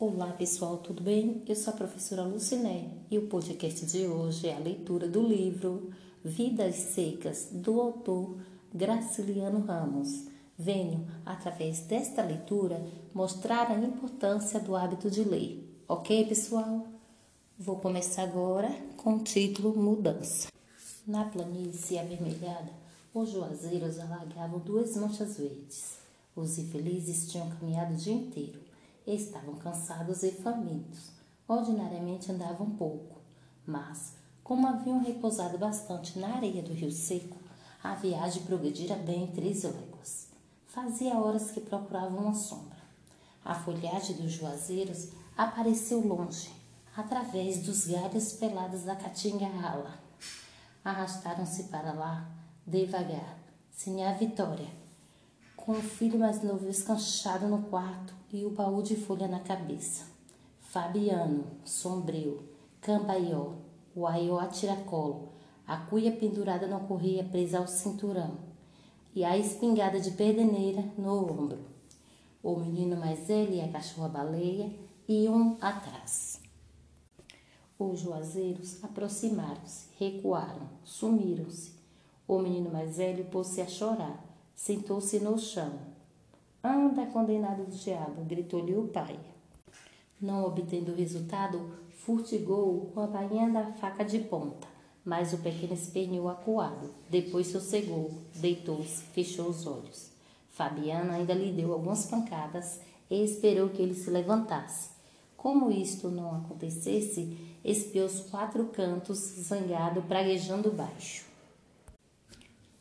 Olá pessoal, tudo bem? Eu sou a professora Luciné e o podcast de hoje é a leitura do livro Vidas Secas, do autor Graciliano Ramos. Venho, através desta leitura, mostrar a importância do hábito de ler. Ok, pessoal? Vou começar agora com o título Mudança. Na planície avermelhada, os juazeiros alagavam duas manchas verdes. Os infelizes tinham caminhado o dia inteiro Estavam cansados e famintos. Ordinariamente andavam pouco, mas, como haviam repousado bastante na areia do rio seco, a viagem progredira bem em três léguas. Fazia horas que procuravam uma sombra. A folhagem dos juazeiros apareceu longe, através dos galhos pelados da caatinga rala. Arrastaram-se para lá, devagar, sem a Vitória, com o filho mais novo escanchado no quarto e o baú de folha na cabeça. Fabiano, sombrio, cambaió, o aió a tiracolo, a cuia pendurada na correia presa ao cinturão e a espingarda de perdeneira no ombro. O menino mais velho e a cachorra-baleia iam atrás. Os juazeiros aproximaram-se, recuaram, sumiram-se. O menino mais velho pôs-se a chorar sentou-se no chão. Anda, condenado do diabo! gritou-lhe o pai. Não obtendo resultado, furtigou com a bainha da faca de ponta, mas o pequeno esperneou acuado. Depois sossegou, deitou-se, fechou os olhos. Fabiana ainda lhe deu algumas pancadas e esperou que ele se levantasse. Como isto não acontecesse, espiou os quatro cantos, zangado, praguejando baixo.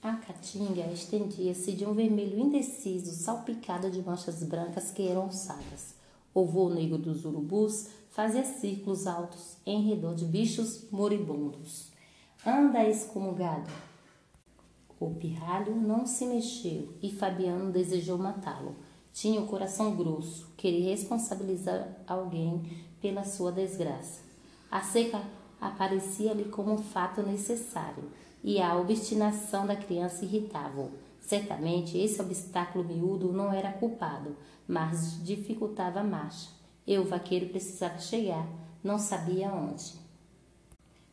A caatinga estendia-se de um vermelho indeciso, salpicado de manchas brancas que eram ossadas. O voo negro dos urubus fazia círculos altos em redor de bichos moribundos. Anda, excomungado! O pirralho não se mexeu e Fabiano desejou matá-lo. Tinha o coração grosso, queria responsabilizar alguém pela sua desgraça. A seca aparecia-lhe como um fato necessário e a obstinação da criança irritava-o. Certamente esse obstáculo miúdo não era culpado, mas dificultava a marcha. E o vaqueiro precisava chegar, não sabia onde.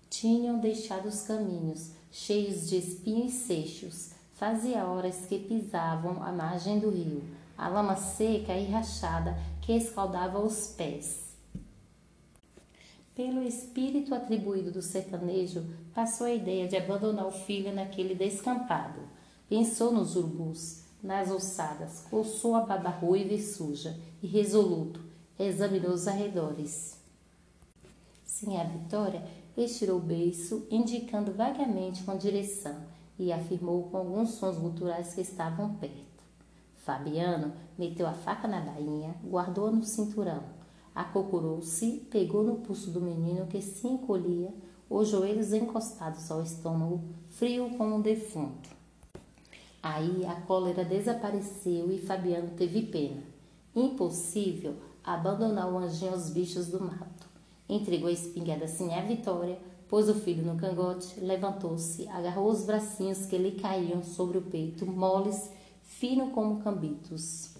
Tinham deixado os caminhos, cheios de espinhos seixos. Fazia horas que pisavam a margem do rio, a lama seca e rachada que escaldava os pés. Pelo espírito atribuído do sertanejo, passou a ideia de abandonar o filho naquele descampado. Pensou nos urubus, nas ossadas, coçou a baba ruiva e suja, e resoluto, examinou os arredores. Sim, a Vitória estirou o beiço, indicando vagamente uma direção, e afirmou com alguns sons guturais que estavam perto. Fabiano meteu a faca na bainha, guardou-a no cinturão Acocorou-se, pegou no pulso do menino que se encolhia, os joelhos encostados ao estômago, frio como um defunto. Aí a cólera desapareceu e Fabiano teve pena. Impossível abandonar o anjinho aos bichos do mato. Entregou a espingarda assim à Vitória, pôs o filho no cangote, levantou-se, agarrou os bracinhos que lhe caíam sobre o peito, moles, fino como cambitos.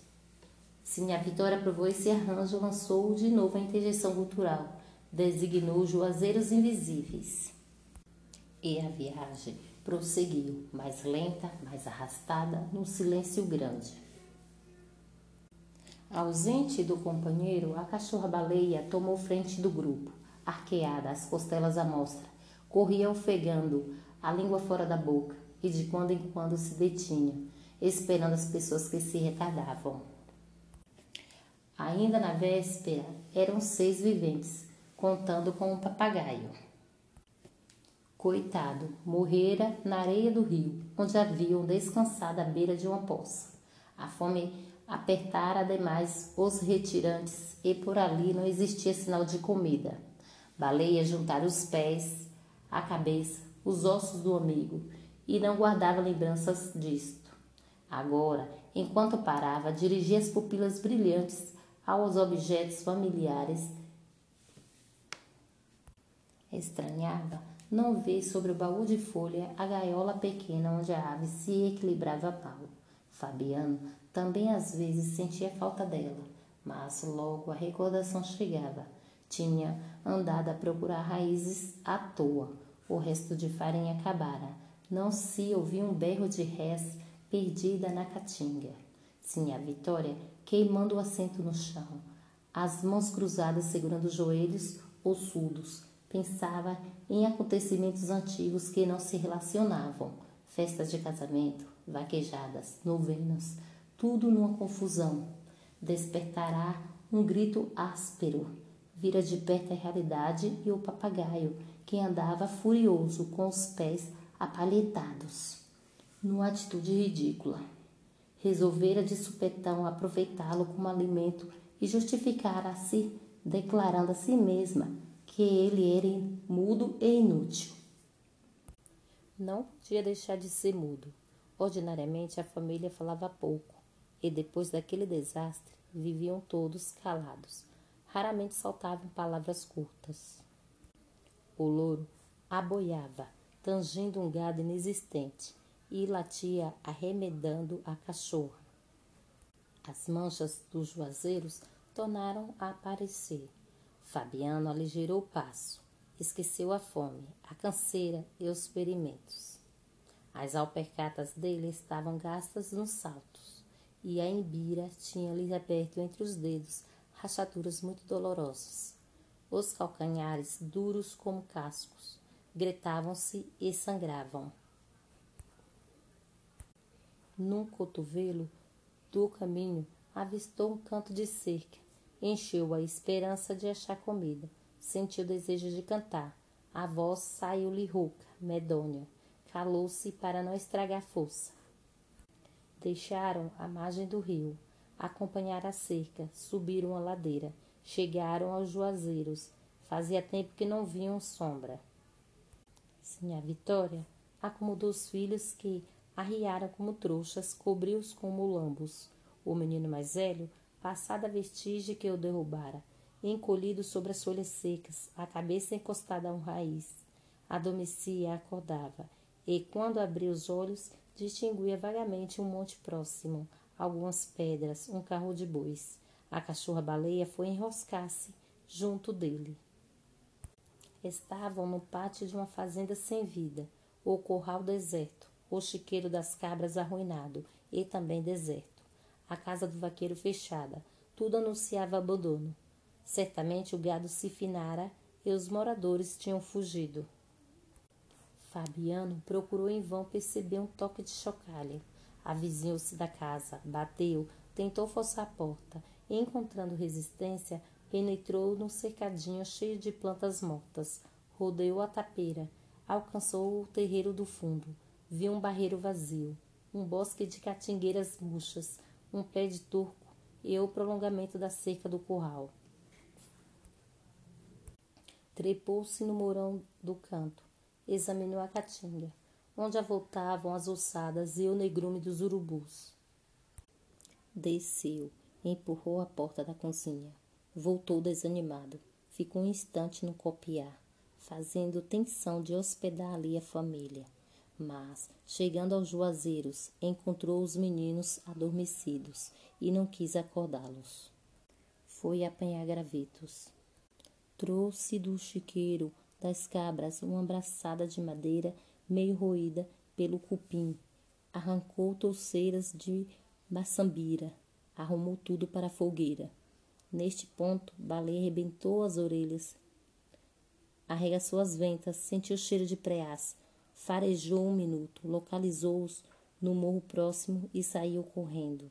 Sim, a Vitória aprovou esse arranjo, lançou de novo a interjeição cultural, designou Juazeiros Invisíveis. E a viagem prosseguiu, mais lenta, mais arrastada, num silêncio grande. Ausente do companheiro, a cachorra-baleia tomou frente do grupo, arqueada, as costelas à mostra, corria ofegando, a língua fora da boca, e de quando em quando se detinha, esperando as pessoas que se retardavam. Ainda na véspera, eram seis viventes, contando com um papagaio. Coitado, morrera na areia do rio, onde haviam descansado à beira de uma poça. A fome apertara demais os retirantes e por ali não existia sinal de comida. Baleia juntara os pés, a cabeça, os ossos do amigo e não guardava lembranças disto. Agora, enquanto parava, dirigia as pupilas brilhantes aos objetos familiares. Estranhava não ver sobre o baú de folha a gaiola pequena onde a ave se equilibrava mal. Fabiano também às vezes sentia falta dela, mas logo a recordação chegava. Tinha andado a procurar raízes à toa. O resto de farinha acabara. Não se ouvia um berro de res perdida na caatinga. Sim, a Vitória queimando o assento no chão, as mãos cruzadas segurando os joelhos ossudos. Pensava em acontecimentos antigos que não se relacionavam. Festas de casamento, vaquejadas, novenas, tudo numa confusão. Despertará um grito áspero. Vira de perto a realidade e o papagaio, que andava furioso com os pés apalhetados, numa atitude ridícula. Resolvera de supetão aproveitá-lo como alimento e justificar a si, declarando a si mesma que ele era mudo e inútil. Não podia deixar de ser mudo. Ordinariamente a família falava pouco, e depois daquele desastre viviam todos calados. Raramente saltavam palavras curtas. O louro aboiava, tangindo um gado inexistente, e latia arremedando a cachorra. As manchas dos juazeiros tornaram a aparecer. Fabiano aligerou o passo. Esqueceu a fome, a canseira e os ferimentos. As alpercatas dele estavam gastas nos saltos, e a embira tinha-lhe aberto entre os dedos rachaduras muito dolorosas. Os calcanhares, duros como cascos, gretavam-se e sangravam. Num cotovelo do caminho avistou um canto de cerca Encheu a esperança de achar comida. Sentiu desejo de cantar. A voz saiu-lhe rouca, medonha. Calou-se para não estragar força. Deixaram a margem do rio. Acompanharam a cerca. Subiram a ladeira. Chegaram aos juazeiros. Fazia tempo que não viam sombra. Sim, a Vitória acomodou os filhos que arriaram como trouxas, cobriu-os com mulambos. O menino mais velho passada a vestígio que o derrubara, encolhido sobre as folhas secas, a cabeça encostada a um raiz. Adormecia e acordava, e quando abria os olhos, distinguia vagamente um monte próximo, algumas pedras, um carro de bois. A cachorra-baleia foi enroscar-se junto dele. Estavam no pátio de uma fazenda sem vida, o corral deserto, o chiqueiro das cabras arruinado e também deserto a casa do vaqueiro fechada. Tudo anunciava abandono. Certamente o gado se finara e os moradores tinham fugido. Fabiano procurou em vão perceber um toque de chocalho. Avizinhou-se da casa, bateu, tentou forçar a porta e, encontrando resistência, penetrou num cercadinho cheio de plantas mortas, rodeou a tapeira, alcançou o terreiro do fundo, viu um barreiro vazio, um bosque de catingueiras murchas, um pé de turco e o prolongamento da cerca do curral. Trepou-se no morão do canto, examinou a caatinga, onde voltavam as ossadas e o negrume dos urubus. Desceu, empurrou a porta da cozinha, voltou desanimado, ficou um instante no copiar, fazendo tensão de hospedar ali a família mas, chegando aos juazeiros, encontrou os meninos adormecidos e não quis acordá-los. Foi apanhar gravetos. Trouxe do chiqueiro das cabras uma braçada de madeira meio roída pelo cupim. Arrancou touceiras de maçambira. Arrumou tudo para a fogueira. Neste ponto, Baleia arrebentou as orelhas, arregaçou as ventas, sentiu o cheiro de preás, Farejou um minuto, localizou-os no morro próximo e saiu correndo.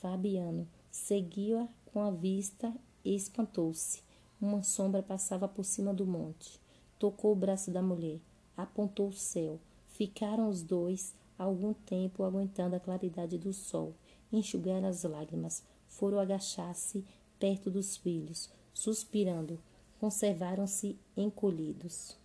Fabiano seguiu-a com a vista e espantou-se. Uma sombra passava por cima do monte. Tocou o braço da mulher, apontou o céu. Ficaram os dois algum tempo aguentando a claridade do sol. Enxugaram as lágrimas. Foram agachar-se perto dos filhos, suspirando. Conservaram-se encolhidos.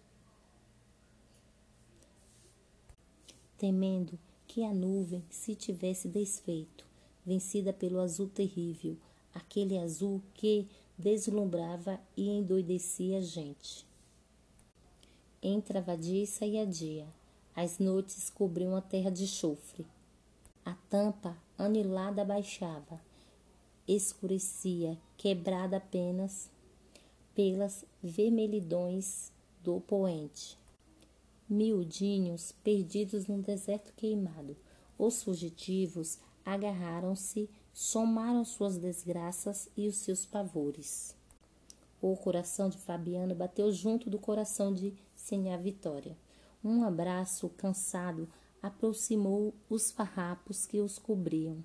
Temendo que a nuvem se tivesse desfeito, vencida pelo azul terrível, aquele azul que deslumbrava e endoidecia a gente. Entravadiça e a dia, as noites cobriam a terra de chofre. A tampa anilada baixava, escurecia, quebrada apenas pelas vermelhidões do poente. Miudinhos perdidos num deserto queimado. Os fugitivos agarraram-se, somaram suas desgraças e os seus pavores. O coração de Fabiano bateu junto do coração de Sinhá Vitória. Um abraço cansado aproximou os farrapos que os cobriam.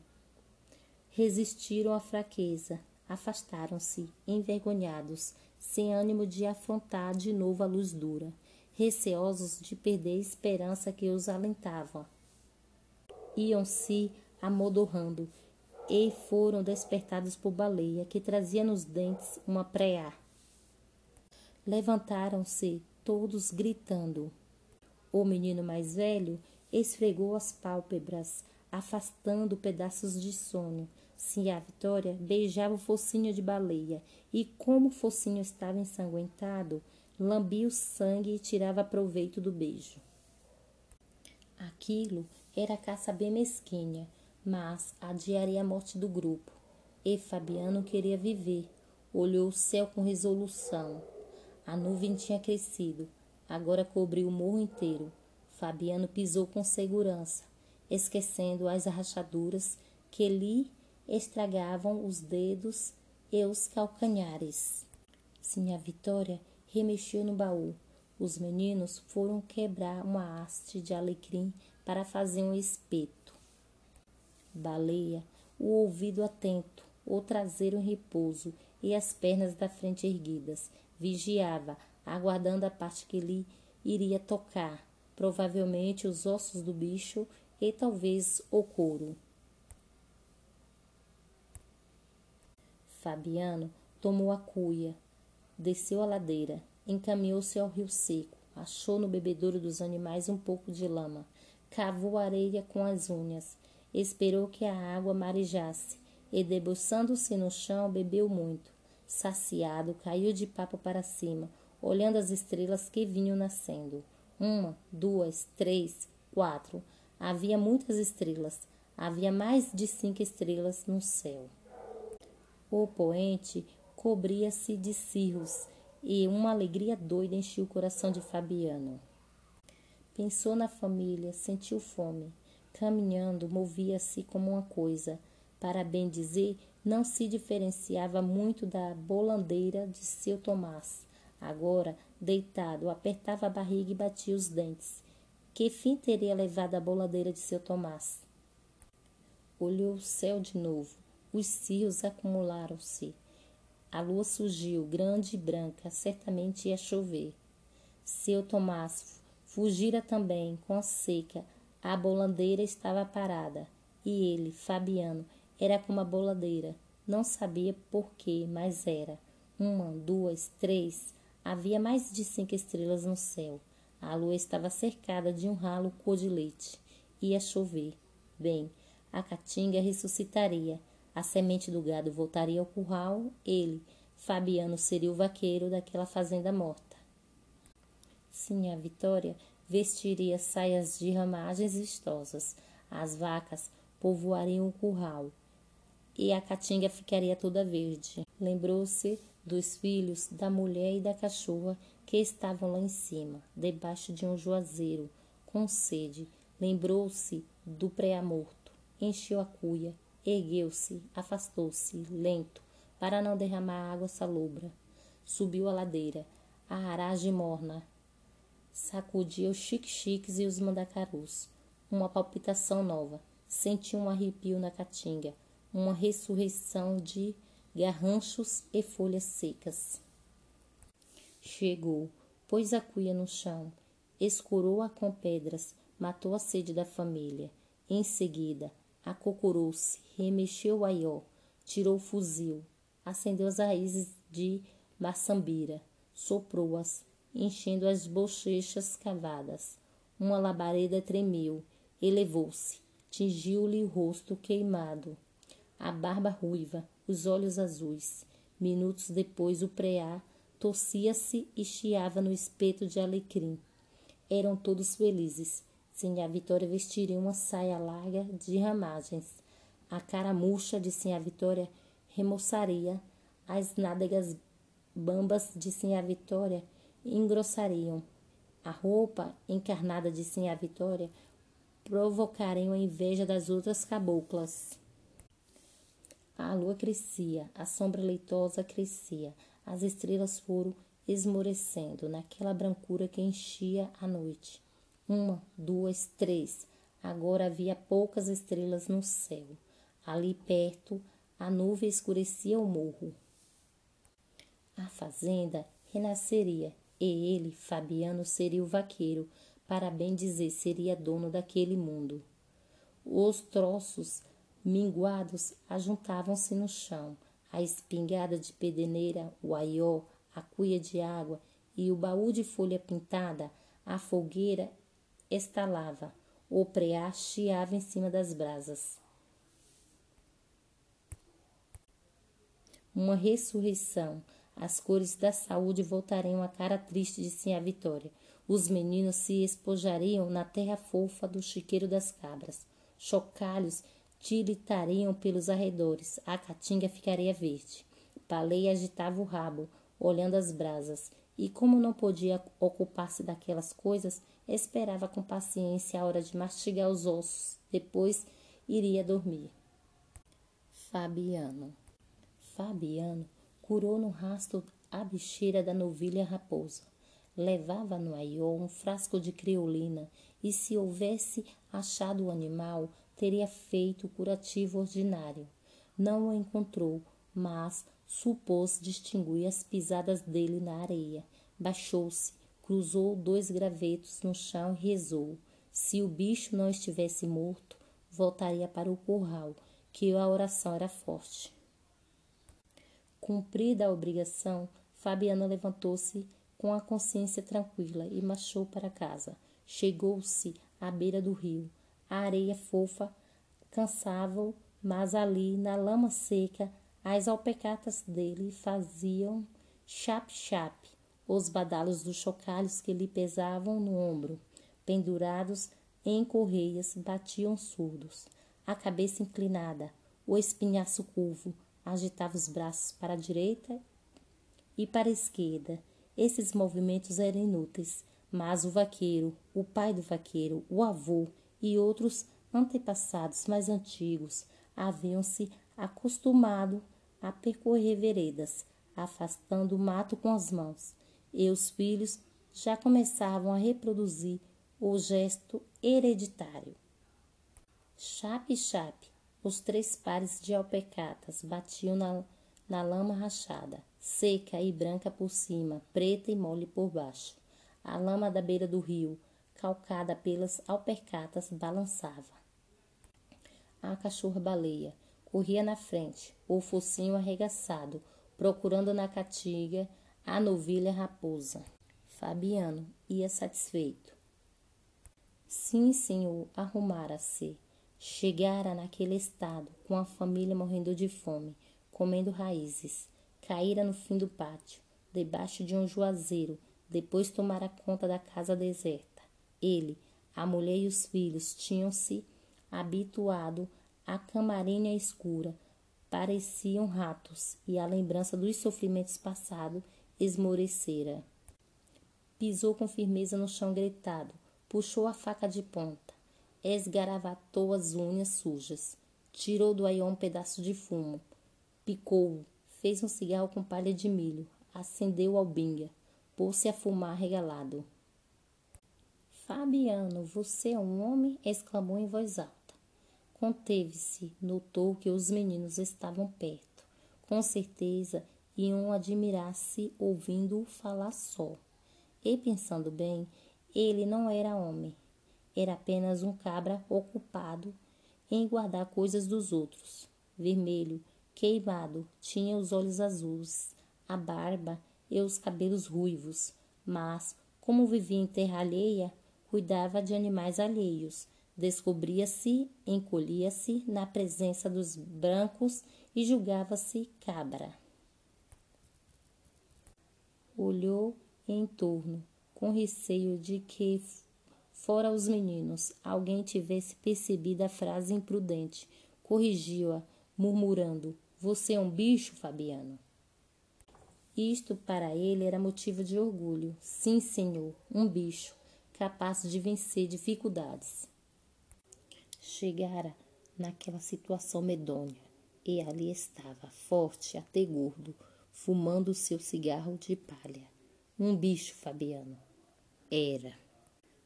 Resistiram à fraqueza, afastaram-se, envergonhados, sem ânimo de afrontar de novo a luz dura, receosos de perder a esperança que os alentava. Iam-se amodorrando e foram despertados por Baleia, que trazia nos dentes uma preá. Levantaram-se todos gritando. O menino mais velho esfregou as pálpebras, afastando pedaços de sono. Se a Vitória beijava o focinho de baleia e, como o focinho estava ensanguentado, lambia o sangue e tirava proveito do beijo. Aquilo era caça bem mesquinha, mas adiaria a morte do grupo. E Fabiano queria viver. Olhou o céu com resolução. A nuvem tinha crescido, agora cobriu o morro inteiro. Fabiano pisou com segurança, esquecendo as rachaduras que lhe estragavam os dedos e os calcanhares. Sim, a Vitória remexeu no baú. Os meninos foram quebrar uma haste de alecrim para fazer um espeto. Baleia, o ouvido atento, o traseiro em repouso e as pernas da frente erguidas, vigiava, aguardando a parte que lhe iria tocar, provavelmente os ossos do bicho e talvez o couro. Fabiano tomou a cuia, desceu a ladeira, encaminhou-se ao rio seco, achou no bebedouro dos animais um pouco de lama, cavou a areia com as unhas, esperou que a água marejasse e, debruçando-se no chão, bebeu muito. Saciado, caiu de papo para cima, olhando as estrelas que vinham nascendo. Uma, duas, três, quatro. Havia muitas estrelas. Havia mais de cinco estrelas no céu. O poente cobria-se de cirros e uma alegria doida enchia o coração de Fabiano. Pensou na família, sentiu fome. Caminhando, movia-se como uma coisa. Para bem dizer, não se diferenciava muito da bolandeira de seu Tomás. Agora, deitado, apertava a barriga e batia os dentes. Que fim teria levado a boladeira de seu Tomás? Olhou o céu de novo. Os cios acumularam-se. A lua surgiu, grande e branca, certamente ia chover. Seu Tomás fugira também, com a seca. A bolandeira estava parada. E ele, Fabiano, era como a boladeira. Não sabia por quê, mas era. Uma, duas, três. Havia mais de cinco estrelas no céu. A lua estava cercada de um ralo cor de leite. Ia chover. Bem, a caatinga ressuscitaria. A semente do gado voltaria ao curral. Ele, Fabiano, seria o vaqueiro daquela fazenda morta. Sim, a Vitória vestiria saias de ramagens vistosas. As vacas povoariam o curral e a caatinga ficaria toda verde. Lembrou-se dos filhos, da mulher e da cachorra que estavam lá em cima, debaixo de um juazeiro, com sede. Lembrou-se do pré-morto, encheu a cuia, ergueu-se, afastou-se, lento, para não derramar água salobra. Subiu a ladeira, a aragem morna, sacudia os chique-chiques e os mandacarus. Uma palpitação nova, sentiu um arrepio na caatinga, uma ressurreição de garranchos e folhas secas. Chegou, pôs a cuia no chão, escorou-a com pedras, matou a sede da família. Em seguida, acocorou-se, remexeu o aió, tirou o fuzil, acendeu as raízes de maçambira, soprou-as, enchendo as bochechas cavadas. Uma labareda tremeu, elevou-se, tingiu-lhe o rosto queimado a barba ruiva, os olhos azuis. Minutos depois, o preá torcia-se e chiava no espeto de alecrim. Eram todos felizes. Sinha Vitória vestiria uma saia larga de ramagens. A cara murcha de Sinha Vitória remoçaria, as nádegas bambas de Sinha Vitória engrossariam. A roupa encarnada de Sinha Vitória provocariam a inveja das outras caboclas. A lua crescia, a sombra leitosa crescia, as estrelas foram esmorecendo naquela brancura que enchia a noite. Uma, duas, três. Agora havia poucas estrelas no céu. Ali perto, a nuvem escurecia o morro. A fazenda renasceria e ele, Fabiano, seria o vaqueiro, para bem dizer, seria dono daquele mundo. Os troços minguados ajuntavam-se no chão, a espingarda de pedeneira, o aió, a cuia de água e o baú de folha pintada, a fogueira estalava, o preá chiava em cima das brasas. Uma ressurreição. As cores da saúde voltariam à cara triste de Sinha Vitória. Os meninos se espojariam na terra fofa do chiqueiro das cabras. Chocalhos tiritariam pelos arredores. A caatinga ficaria verde. Paleia agitava o rabo, olhando as brasas, e como não podia ocupar-se daquelas coisas, esperava com paciência a hora de mastigar os ossos, depois iria dormir. Fabiano. Fabiano curou no rastro a bicheira da novilha raposa. Levava no aió um frasco de criolina e, se houvesse achado o animal, teria feito o curativo ordinário. Não o encontrou, mas supôs distinguir as pisadas dele na areia. Baixou-se, cruzou dois gravetos no chão e rezou. Se o bicho não estivesse morto, voltaria para o curral, que a oração era forte. Cumprida a obrigação, Fabiana levantou-se com a consciência tranquila e marchou para casa. Chegou-se à beira do rio. A areia fofa cansava-o, mas ali, na lama seca, as alpecatas dele faziam chap-chap. Os badalos dos chocalhos que lhe pesavam no ombro, pendurados em correias, batiam surdos. A cabeça inclinada, o espinhaço curvo, agitava os braços para a direita e para a esquerda. Esses movimentos eram inúteis, mas o vaqueiro, o pai do vaqueiro, o avô e outros antepassados mais antigos haviam-se acostumado a percorrer veredas, afastando o mato com as mãos, e os filhos já começavam a reproduzir o gesto hereditário. Chape-chape, os três pares de alpecatas batiam na, na lama rachada, seca e branca por cima, preta e mole por baixo. A lama da beira do rio, calcada pelas alpercatas, balançava. A cachorra-baleia corria na frente, o focinho arregaçado, procurando na catiga a novilha raposa. Fabiano ia satisfeito. Sim, senhor, arrumara-se Chegara naquele estado, com a família morrendo de fome, comendo raízes. Caíra no fim do pátio, debaixo de um juazeiro, depois tomara conta da casa deserta. Ele, a mulher e os filhos tinham-se habituado à camarinha escura, pareciam ratos, e a lembrança dos sofrimentos passados esmorecera. Pisou com firmeza no chão gritado, puxou a faca de ponta esgaravatou as unhas sujas, tirou do aião um pedaço de fumo, picou-o, fez um cigarro com palha de milho, acendeu albinha, pôs-se a fumar regalado. Fabiano, você é um homem? exclamou em voz alta. Conteve-se, notou que os meninos estavam perto. Com certeza iam admirar-se ouvindo-o falar só. E pensando bem, ele não era homem, era apenas um cabra ocupado em guardar coisas dos outros. Vermelho, queimado, tinha os olhos azuis, a barba e os cabelos ruivos, mas, como vivia em terra alheia, cuidava de animais alheios. Descobria-se, encolhia-se na presença dos brancos e julgava-se cabra. Olhou em torno, com receio de que Fora os meninos, alguém tivesse percebido a frase imprudente, corrigiu-a, murmurando: Você é um bicho, Fabiano? Isto para ele era motivo de orgulho. Sim, senhor, um bicho, capaz de vencer dificuldades. Chegara naquela situação medonha e ali estava, forte, até gordo, fumando seu cigarro de palha. Um bicho, Fabiano. Era.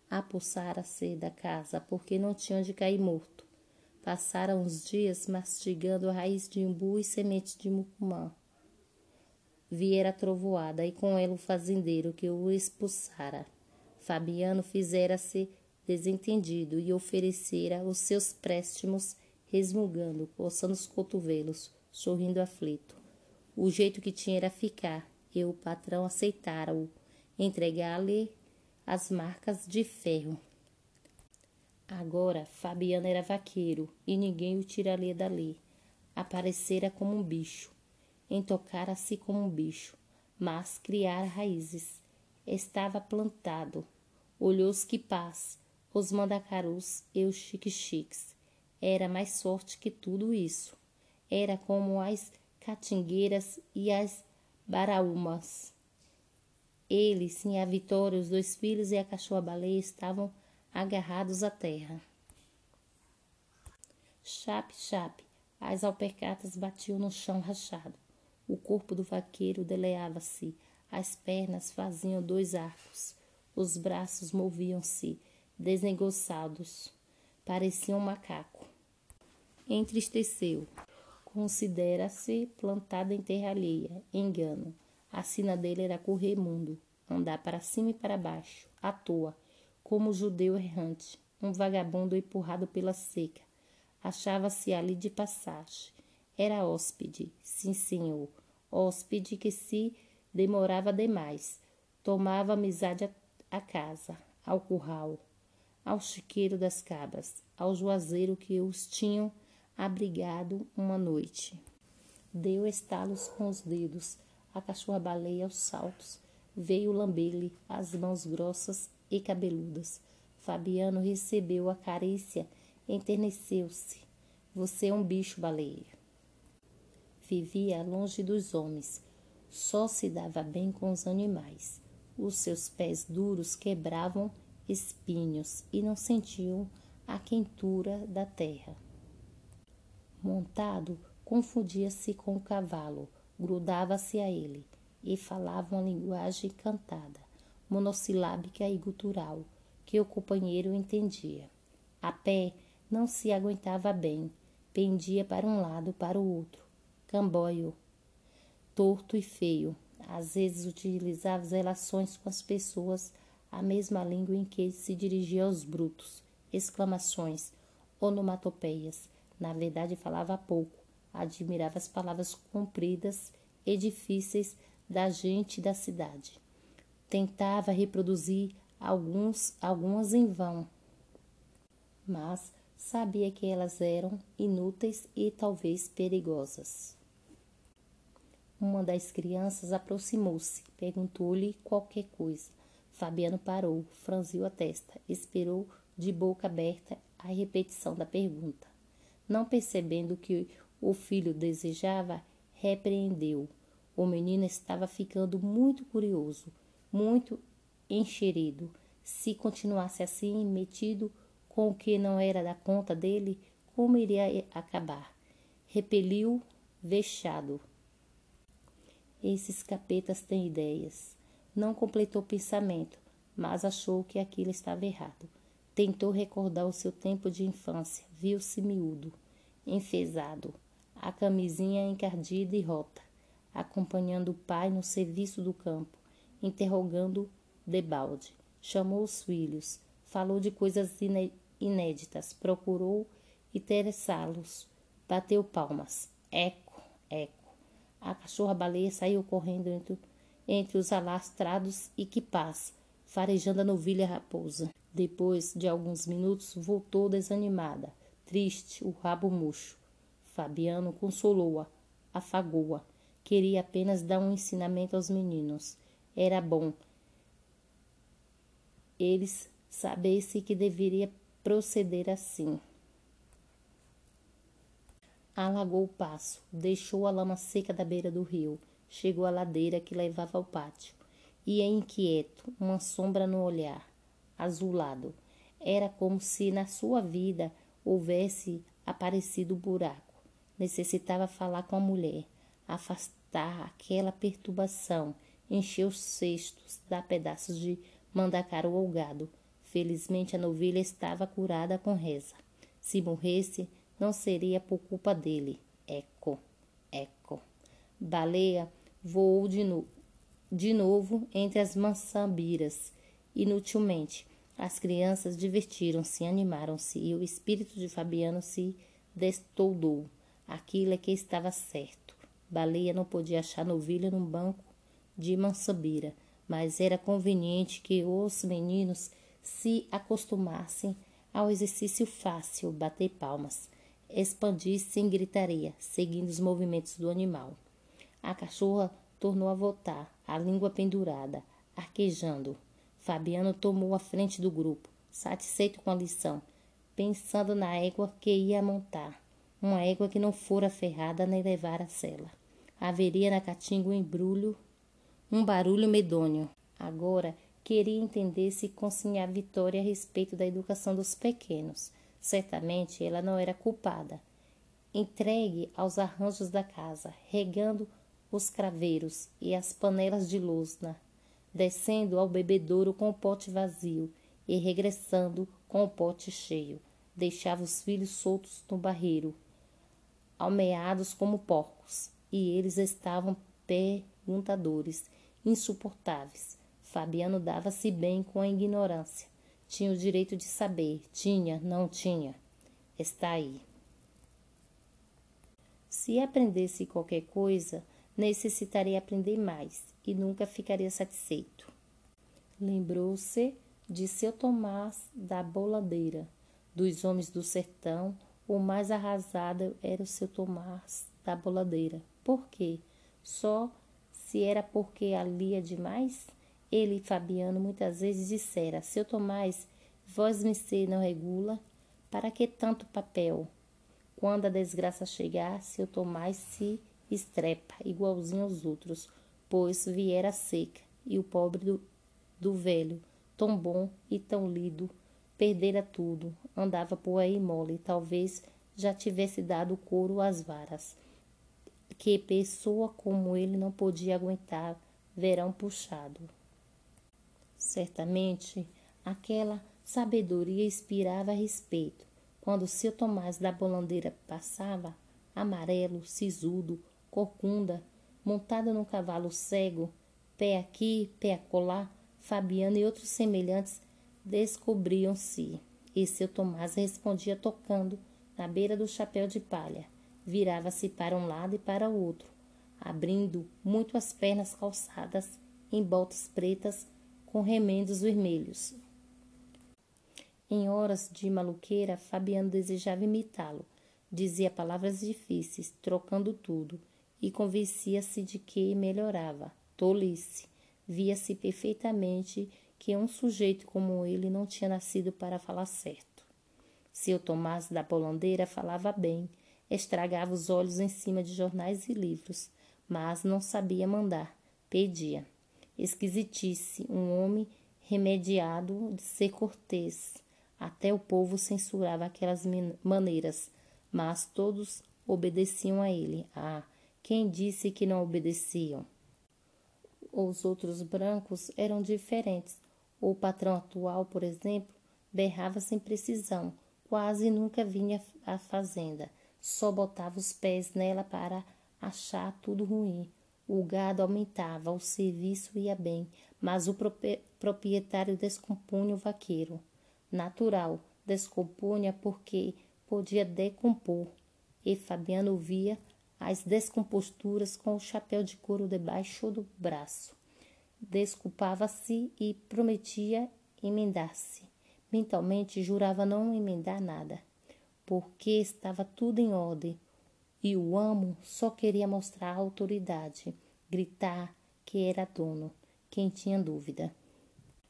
Apossara-se da casa porque não tinha onde cair morto. Passara uns dias mastigando a raiz de umbu e semente de mucumã. Viera a trovoada e com ela o fazendeiro que o expulsara. Fabiano fizera-se desentendido e oferecera os seus préstimos, resmungando, coçando os cotovelos, sorrindo aflito. O jeito que tinha era ficar, e o patrão aceitara-o, entregar-lhe as marcas de ferro. Agora Fabiano era vaqueiro e ninguém o tiraria dali. Aparecera como um bicho, entocara-se como um bicho, mas criara raízes. Estava plantado. Olhou os quipás, os mandacarus e os chique-chiques. Era mais forte que tudo isso. Era como as catingueiras e as baraúmas. Ele, sim, a Vitória, os dois filhos e a cachorra-baleia estavam agarrados à terra. Chape, chape, as alpercatas batiam no chão rachado. O corpo do vaqueiro deleava-se, as pernas faziam dois arcos, os braços moviam-se, desnegociados, parecia um macaco. Entristeceu. Considera-se plantada em terra alheia. Engano. A sina dele era correr mundo, andar para cima e para baixo, à toa, como judeu errante, um vagabundo empurrado pela seca. Achava-se ali de passagem. Era hóspede, sim, senhor, hóspede que se demorava demais. Tomava amizade à casa, ao curral, ao chiqueiro das cabras, ao juazeiro que os tinham abrigado uma noite. Deu estalos com os dedos, a cachorra-baleia aos saltos. Veio lamber-lhe as mãos grossas e cabeludas. Fabiano recebeu a carícia, enterneceu-se. Você é um bicho, baleia. Vivia longe dos homens, só se dava bem com os animais. Os seus pés duros quebravam espinhos e não sentiam a quentura da terra. Montado, confundia-se com o cavalo, grudava-se a ele e falava uma linguagem cantada, monossilábica e gutural, que o companheiro entendia. A pé não se aguentava bem, pendia para um lado para o outro, camboio, torto e feio. Às vezes utilizava as relações com as pessoas a mesma língua em que se dirigia aos brutos, exclamações, onomatopeias. Na verdade, falava pouco, admirava as palavras compridas e difíceis da gente da cidade. Tentava reproduzir alguns, algumas em vão, mas sabia que elas eram inúteis e talvez perigosas. Uma das crianças aproximou-se, perguntou-lhe qualquer coisa. Fabiano parou, franziu a testa, esperou de boca aberta a repetição da pergunta. Não percebendo que o filho desejava, repreendeu. O menino estava ficando muito curioso, muito encherido. Se continuasse assim, metido com o que não era da conta dele, como iria acabar? Repeliu, vexado. Esses capetas têm ideias. Não completou o pensamento, mas achou que aquilo estava errado. Tentou recordar o seu tempo de infância, viu-se miúdo, enfesado, a camisinha encardida e rota, acompanhando o pai no serviço do campo, interrogando debalde. Chamou os filhos, falou de coisas inéditas, procurou interessá-los, bateu palmas. Eco, eco. A cachorra-baleia saiu correndo entre, entre os alastrados e quipás, farejando a novilha raposa. Depois de alguns minutos, voltou desanimada, triste, o rabo murcho. Fabiano consolou-a, afagou-a. Queria apenas dar um ensinamento aos meninos. Era bom eles sabessem que deveria proceder assim. Alagou o passo, deixou a lama seca da beira do rio, chegou à ladeira que levava ao pátio. Ia inquieto, uma sombra no olhar, azulado. Era como se na sua vida houvesse aparecido um buraco. Necessitava falar com a mulher, afastar aquela perturbação, encher os cestos, dar pedaços de mandacaru ao gado. Felizmente a novilha estava curada com reza. Se morresse, não seria por culpa dele. Eco, eco. Baleia voou de, no, de novo entre as maçambiras. Inutilmente, as crianças divertiram-se, animaram-se e o espírito de Fabiano se destoldou. Aquilo é que estava certo. Baleia não podia achar novilha num banco de mansambira, mas era conveniente que os meninos se acostumassem ao exercício fácil, bater palmas, expandir-se em gritaria, seguindo os movimentos do animal. A cachorra tornou a voltar, a língua pendurada, arquejando. Fabiano tomou a frente do grupo, satisfeito com a lição, pensando na égua que ia montar, uma égua que não fora ferrada nem levar a sela. Haveria na caatinga um embrulho, um barulho medonho. Agora queria entender se conseguia vitória a respeito da educação dos pequenos. Certamente ela não era culpada. Entregue aos arranjos da casa, regando os craveiros e as panelas de lusna, descendo ao bebedouro com o pote vazio e regressando com o pote cheio, deixava os filhos soltos no barreiro, almeados como porcos, e eles estavam perguntadores, insuportáveis. Fabiano dava-se bem com a ignorância. Tinha o direito de saber. Tinha, não tinha. Está aí. Se aprendesse qualquer coisa, necessitaria aprender mais e nunca ficaria satisfeito. Lembrou-se de seu Tomás da Boladeira. Dos homens do sertão, o mais arrasado era o seu Tomás da Boladeira. Por quê? Só se era porque ali é demais? Ele e Fabiano muitas vezes dissera: Seu Tomás, vós me não regula? Para que tanto papel? Quando a desgraça chegar, seu Tomás se estrepa, igualzinho aos outros, pois viera seca, e o pobre do, do velho, tão bom e tão lido, perdera tudo, andava por aí mole, talvez já tivesse dado couro às varas, que pessoa como ele não podia aguentar verão puxado. Certamente aquela sabedoria inspirava respeito. Quando seu Tomás da Bolandeira passava, amarelo, sisudo, corcunda, montado num cavalo cego, pé aqui, pé acolá, Fabiano e outros semelhantes descobriam-se. E seu Tomás respondia tocando na beira do chapéu de palha. Virava-se para um lado e para o outro, abrindo muito as pernas calçadas em botas pretas com remendos vermelhos. Em horas de maluqueira, Fabiano desejava imitá-lo. Dizia palavras difíceis, trocando tudo, e convencia-se de que melhorava. Tolice. Via-se perfeitamente que um sujeito como ele não tinha nascido para falar certo. Seu Tomás da Polandeira falava bem, estragava os olhos em cima de jornais e livros, mas não sabia mandar, pedia esquisitice, um homem remediado de ser cortês. Até o povo censurava aquelas maneiras, mas todos obedeciam a ele. Ah, quem disse que não obedeciam? Os outros brancos eram diferentes. O patrão atual, por exemplo, berrava sem precisão, quase nunca vinha à fazenda, só botava os pés nela para achar tudo ruim. O gado aumentava, o serviço ia bem, mas o proprietário descompunha o vaqueiro. Natural, descompunha porque podia decompor. E Fabiano via as descomposturas com o chapéu de couro debaixo do braço. Desculpava-se e prometia emendar-se. Mentalmente jurava não emendar nada, porque estava tudo em ordem e o amo só queria mostrar autoridade, gritar que era dono, quem tinha dúvida.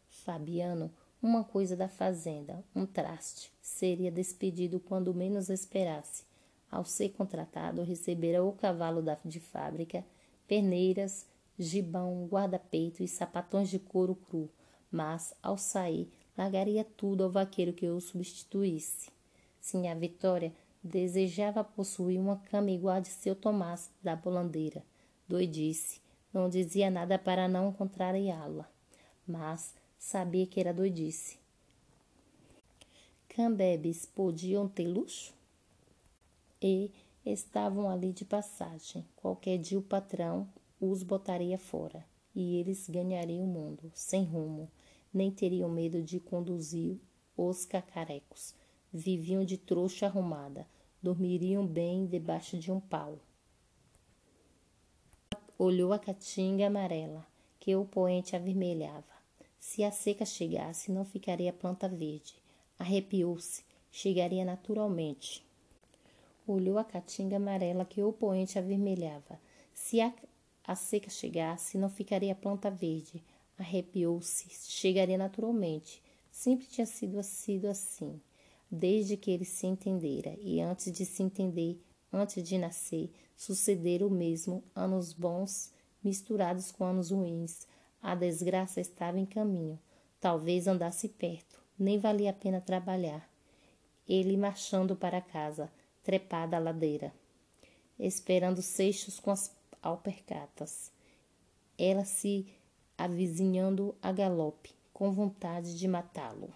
Fabiano, uma coisa da fazenda, um traste, seria despedido quando menos esperasse. Ao ser contratado, recebera o cavalo de fábrica, perneiras, gibão, guarda-peito e sapatões de couro cru, mas, ao sair, largaria tudo ao vaqueiro que o substituísse. Sim, a Vitória desejava possuir uma cama igual a de seu Tomás da bolandeira. Doidice. Não dizia nada para não contrariá-la, mas sabia que era doidice. Cambebes podiam ter luxo? E estavam ali de passagem. Qualquer dia o patrão os botaria fora e eles ganhariam o mundo, sem rumo, nem teriam medo de conduzir os cacarecos. Viviam de trouxa arrumada, dormiriam bem debaixo de um pau. Olhou a caatinga amarela, que o poente avermelhava. Se a seca chegasse, não ficaria planta verde. Arrepiou-se, chegaria naturalmente. Olhou a caatinga amarela que o poente avermelhava. Se a a seca chegasse, não ficaria planta verde. Arrepiou-se, chegaria naturalmente. Sempre tinha sido, sido assim, desde que ele se entendera. E antes de se entender, antes de nascer, sucedera o mesmo, anos bons misturados com anos ruins. A desgraça estava em caminho. Talvez andasse perto, nem valia a pena trabalhar. Ele marchando para casa, trepada a ladeira, esperando seixos com as alpercatas. Ela se avizinhando a galope, com vontade de matá-lo.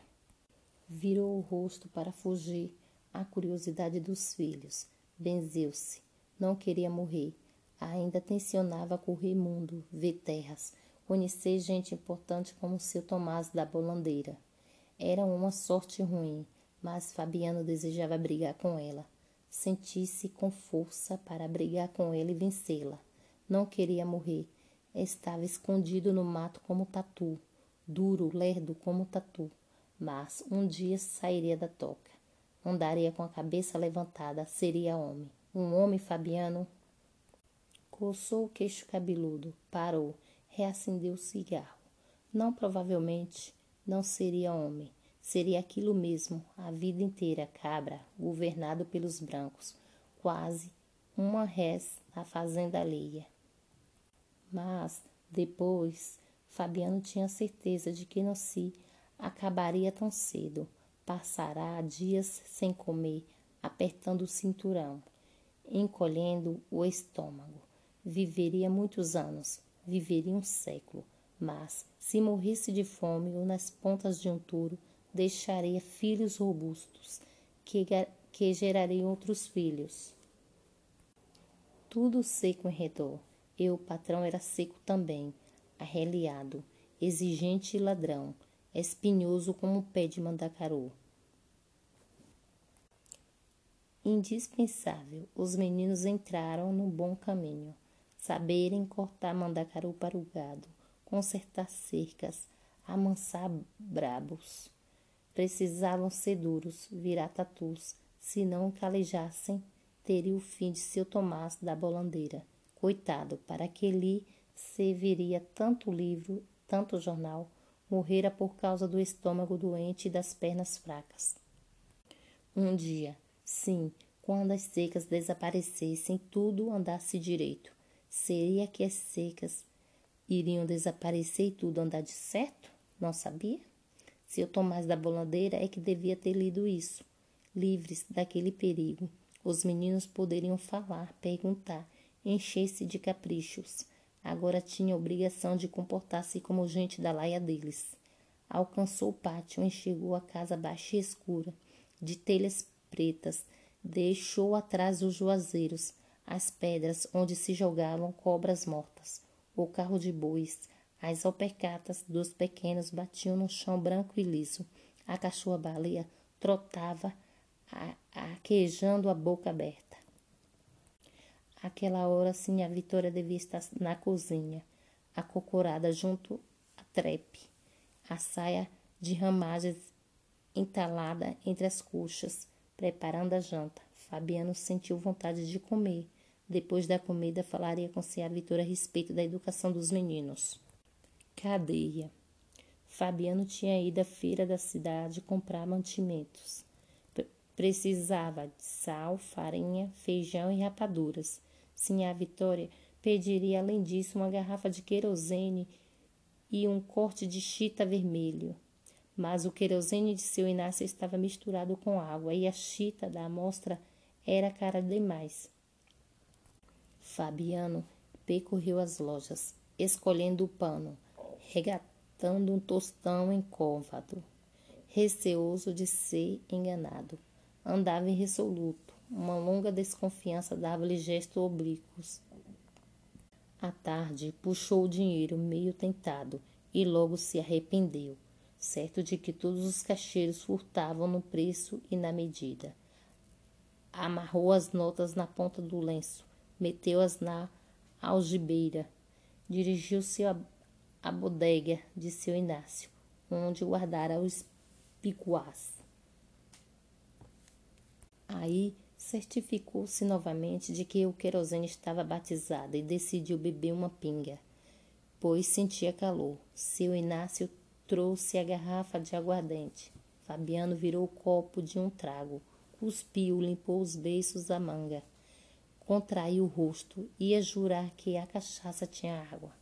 Virou o rosto para fugir à curiosidade dos filhos. Benzeu-se. Não queria morrer. Ainda tensionava correr mundo, ver terras, conhecer gente importante como seu Tomás da Bolandeira. Era uma sorte ruim, mas Fabiano desejava brigar com ela. Sentisse com força para brigar com ela e vencê-la. Não queria morrer. Estava escondido no mato como tatu, duro, lerdo como tatu. Mas um dia sairia da toca. Andaria com a cabeça levantada, seria homem. Um homem, Fabiano. Coçou o queixo cabeludo, parou, reacendeu o cigarro. Não provavelmente não seria homem. Seria aquilo mesmo, a vida inteira, cabra, governado pelos brancos, quase uma res na fazenda alheia. Mas, depois, Fabiano tinha certeza de que se acabaria tão cedo. Passará dias sem comer, apertando o cinturão, encolhendo o estômago. Viveria muitos anos, viveria um século, mas, se morresse de fome ou nas pontas de um touro, deixaria filhos robustos, que, que gerariam outros filhos. Tudo seco em redor e o patrão era seco também, arreliado, exigente e ladrão, espinhoso como o pé de mandacaru. Indispensável, os meninos entraram no bom caminho. Saberem cortar mandacaru para o gado, consertar cercas, amansar brabos. Precisavam ser duros, virar tatus, se não calejassem, teria o fim de seu Tomás da bolandeira. Coitado, para que lhe serviria tanto livro, tanto jornal, morrera por causa do estômago doente e das pernas fracas. Um dia, sim, quando as secas desaparecessem, tudo andasse direito. Seria que as secas iriam desaparecer e tudo andar de certo? Não sabia? Seu Tomás da Bolandeira é que devia ter lido isso. Livres daquele perigo, os meninos poderiam falar, perguntar encher-se de caprichos. Agora tinha a obrigação de comportar-se como gente da laia deles. Alcançou o pátio, enxergou a casa baixa e escura, de telhas pretas, deixou atrás os juazeiros, as pedras onde se jogavam cobras mortas, o carro de bois, as alpercatas dos pequenos batiam no chão branco e liso. A cachorra-baleia trotava, aquejando a boca aberta. Aquela hora sim a Vitória devia estar na cozinha, acocorada junto à trepe, a saia de ramagens entalada entre as coxas, preparando a janta. Fabiano sentiu vontade de comer. Depois da comida, falaria com a Vitória a respeito da educação dos meninos. Cadeia. Fabiano tinha ido à feira da cidade comprar mantimentos. Precisava de sal, farinha, feijão e rapaduras. Sinha Vitória pediria além disso uma garrafa de querosene e um corte de chita vermelho. Mas o querosene de seu Inácio estava misturado com água e a chita da amostra era cara demais. Fabiano percorreu as lojas, escolhendo o pano, regatando um tostão incôvado, receoso de ser enganado. Andava irresoluto. Uma longa desconfiança dava-lhe gestos oblíquos. À tarde, puxou o dinheiro, meio tentado, e logo se arrependeu, certo de que todos os caixeiros furtavam no preço e na medida. Amarrou as notas na ponta do lenço, meteu-as na algibeira, dirigiu-se à bodega de seu Inácio, onde guardara os picuás. Aí certificou-se novamente de que o querosene estava batizado e decidiu beber uma pinga, pois sentia calor. Seu Inácio trouxe a garrafa de aguardente. Fabiano virou o copo de um trago, cuspiu, limpou os beiços da manga, contraiu o rosto, ia jurar que a cachaça tinha água.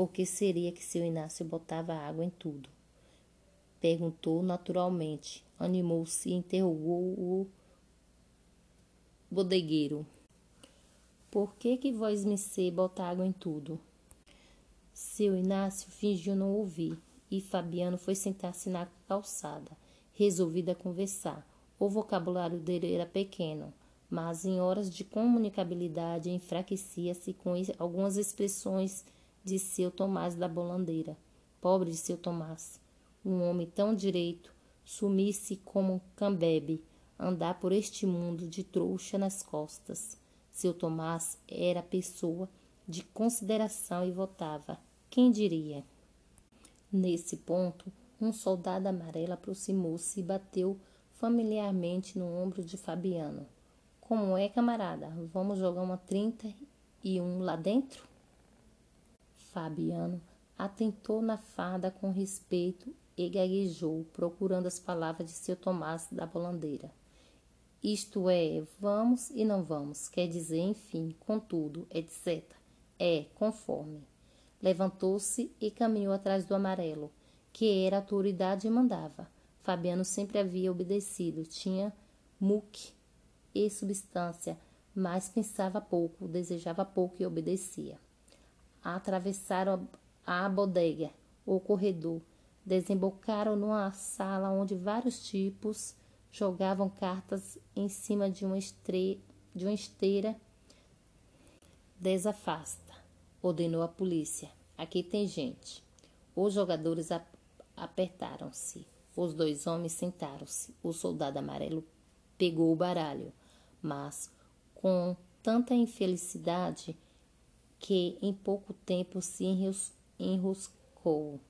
Porque seria que seu Inácio botava água em tudo? Perguntou naturalmente, animou-se e interrogou-o bodegueiro. Por que que vós me sei botar água em tudo? Seu Inácio fingiu não ouvir e Fabiano foi sentar-se na calçada, resolvido a conversar. O vocabulário dele era pequeno, mas em horas de comunicabilidade enfraquecia-se com algumas expressões de seu Tomás da Bolandeira. Pobre de seu Tomás, um homem tão direito, sumisse como um cambebe, andar por este mundo de trouxa nas costas. Seu Tomás era pessoa de consideração e votava. Quem diria? Nesse ponto, um soldado amarelo aproximou-se e bateu familiarmente no ombro de Fabiano. Como é, camarada? Vamos jogar uma trinta e um lá dentro? Fabiano atentou na farda com respeito e gaguejou, procurando as palavras de seu Tomás da Bolandeira. Isto é, vamos e não vamos, quer dizer, enfim, contudo, etc. É, conforme. Levantou-se e caminhou atrás do amarelo, que era a autoridade e mandava. Fabiano sempre havia obedecido, tinha muque e substância, mas pensava pouco, desejava pouco e obedecia. Atravessaram a bodega, o corredor, desembocaram numa sala onde vários tipos jogavam cartas em cima de uma, estre... de uma esteira. Desafasta, ordenou a polícia. Aqui tem gente. Os jogadores ap apertaram-se. Os dois homens sentaram-se. O soldado amarelo pegou o baralho, mas com tanta infelicidade que em pouco tempo se enroscou.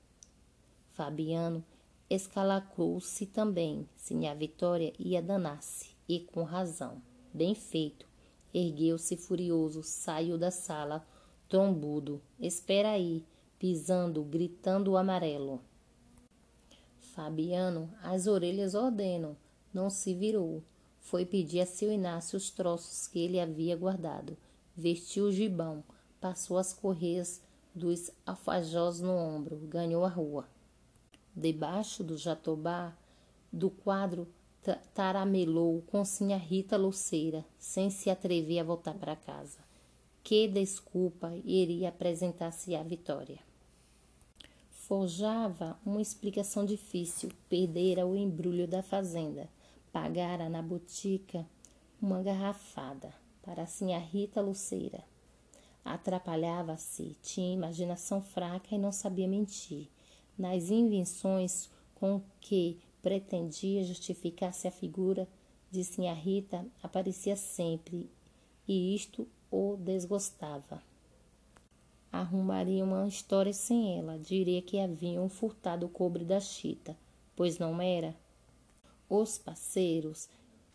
Fabiano escalacrou-se também. Sinha Vitória ia danar-se, e com razão. Bem feito. Ergueu-se furioso, saiu da sala, trombudo. Espera aí, pisando, gritando o amarelo. Fabiano, as orelhas ordenam. Não se virou. Foi pedir a seu Inácio os troços que ele havia guardado. Vestiu o gibão, passou as correias dos alfajós no ombro, ganhou a rua. Debaixo do jatobá do quadro taramelou com sinha Rita Luceira, sem se atrever a voltar para casa. Que desculpa iria apresentar-se à Vitória. Forjava uma explicação difícil, perdera o embrulho da fazenda, pagara na botica uma garrafada para a sinha Rita Luceira. Atrapalhava-se, tinha imaginação fraca e não sabia mentir nas invenções com que pretendia justificar-se a figura de Sinha Rita aparecia sempre, e isto o desgostava. Arrumaria uma história sem ela, diria que haviam furtado o cobre da chita, pois não era. Os parceiros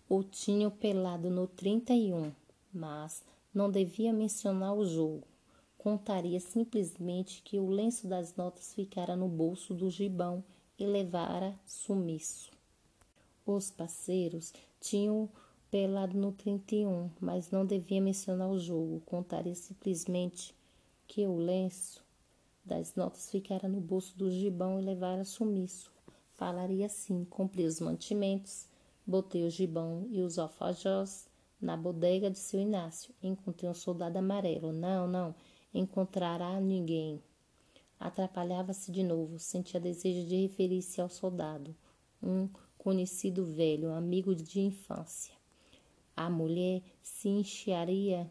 o tinham pelado no 31, mas não devia mencionar o jogo contaria simplesmente que o lenço das notas ficara no bolso do gibão e levara sumiço. Os parceiros Tinha pelado no 31, mas não devia mencionar o jogo. Contaria simplesmente que o lenço das notas ficara no bolso do gibão e levara sumiço. Falaria assim: comprei os mantimentos, botei o gibão e os alfajós na bodega de seu Inácio. Encontrei um soldado amarelo. Não, não, encontrará ninguém. Atrapalhava-se de novo, sentia desejo de referir-se ao soldado, um conhecido velho, amigo de infância. A mulher se incharia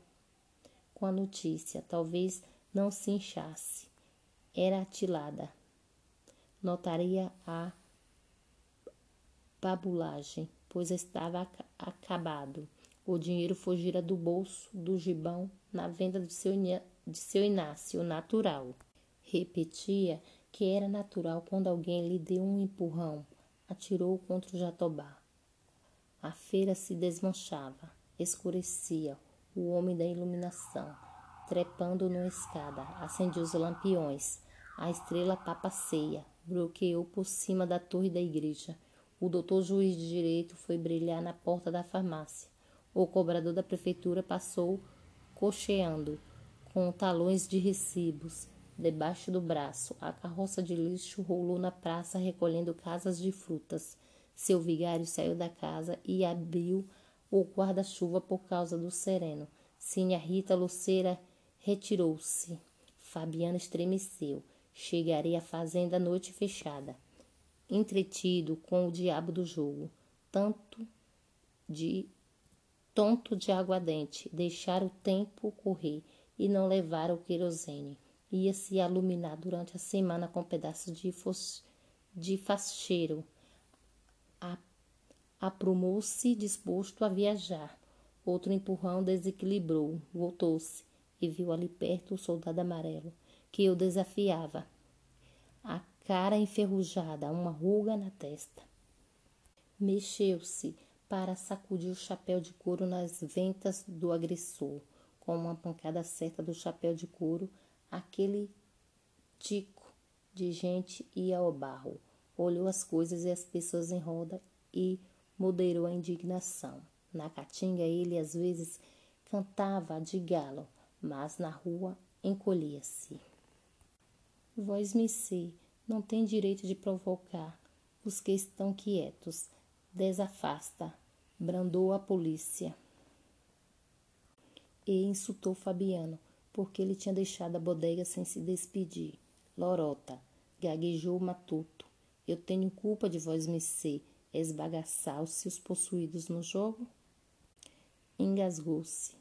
com a notícia, talvez não se inchasse. Era atilada. Notaria a babulagem, pois estava acabado. O dinheiro fugira do bolso do gibão na venda de seu, de seu Inácio, natural. Repetia que era natural quando alguém lhe deu um empurrão. Atirou contra o jatobá. A feira se desmanchava, escurecia. O homem da iluminação, trepando numa escada, acendeu os lampiões. A estrela papaceia, bloqueou por cima da torre da igreja. O doutor juiz de direito foi brilhar na porta da farmácia. O cobrador da prefeitura passou cocheando, com talões de recibos debaixo do braço. A carroça de lixo rolou na praça recolhendo casas de frutas. Seu vigário saiu da casa e abriu o guarda-chuva por causa do sereno. Sinha Rita Luceira retirou-se. Fabiana estremeceu. Chegarei à fazenda noite fechada. Entretido com o diabo do jogo. Tanto de tonto de aguardente, deixar o tempo correr e não levar o querosene. Ia se iluminar durante a semana com pedaços de, fos, de facheiro Aprumou-se disposto a viajar. Outro empurrão desequilibrou. Voltou-se e viu ali perto o soldado amarelo, que o desafiava. A cara enferrujada, uma ruga na testa. Mexeu-se para sacudir o chapéu de couro nas ventas do agressor. Com uma pancada certa do chapéu de couro, aquele tico de gente ia ao barro. Olhou as coisas e as pessoas em roda e moderou a indignação. Na caatinga ele às vezes cantava de galo, mas na rua encolhia-se. Vós me sei, não tem direito de provocar os que estão quietos. Desafasta, brandou a polícia. E insultou Fabiano, porque ele tinha deixado a bodega sem se despedir. Lorota, gaguejou Matuto. Eu tenho culpa de vós me ser esbagaçar os seus possuídos no jogo? Engasgou-se.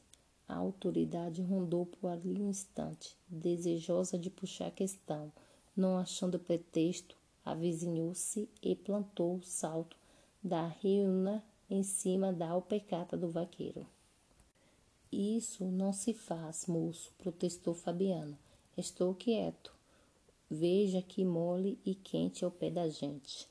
A autoridade rondou por ali um instante, desejosa de puxar a questão. Não achando pretexto, avizinhou-se e plantou o salto da reúna em cima da alpecata do vaqueiro. Isso não se faz, moço, protestou Fabiano. Estou quieto. Veja que mole e quente é o pé da gente.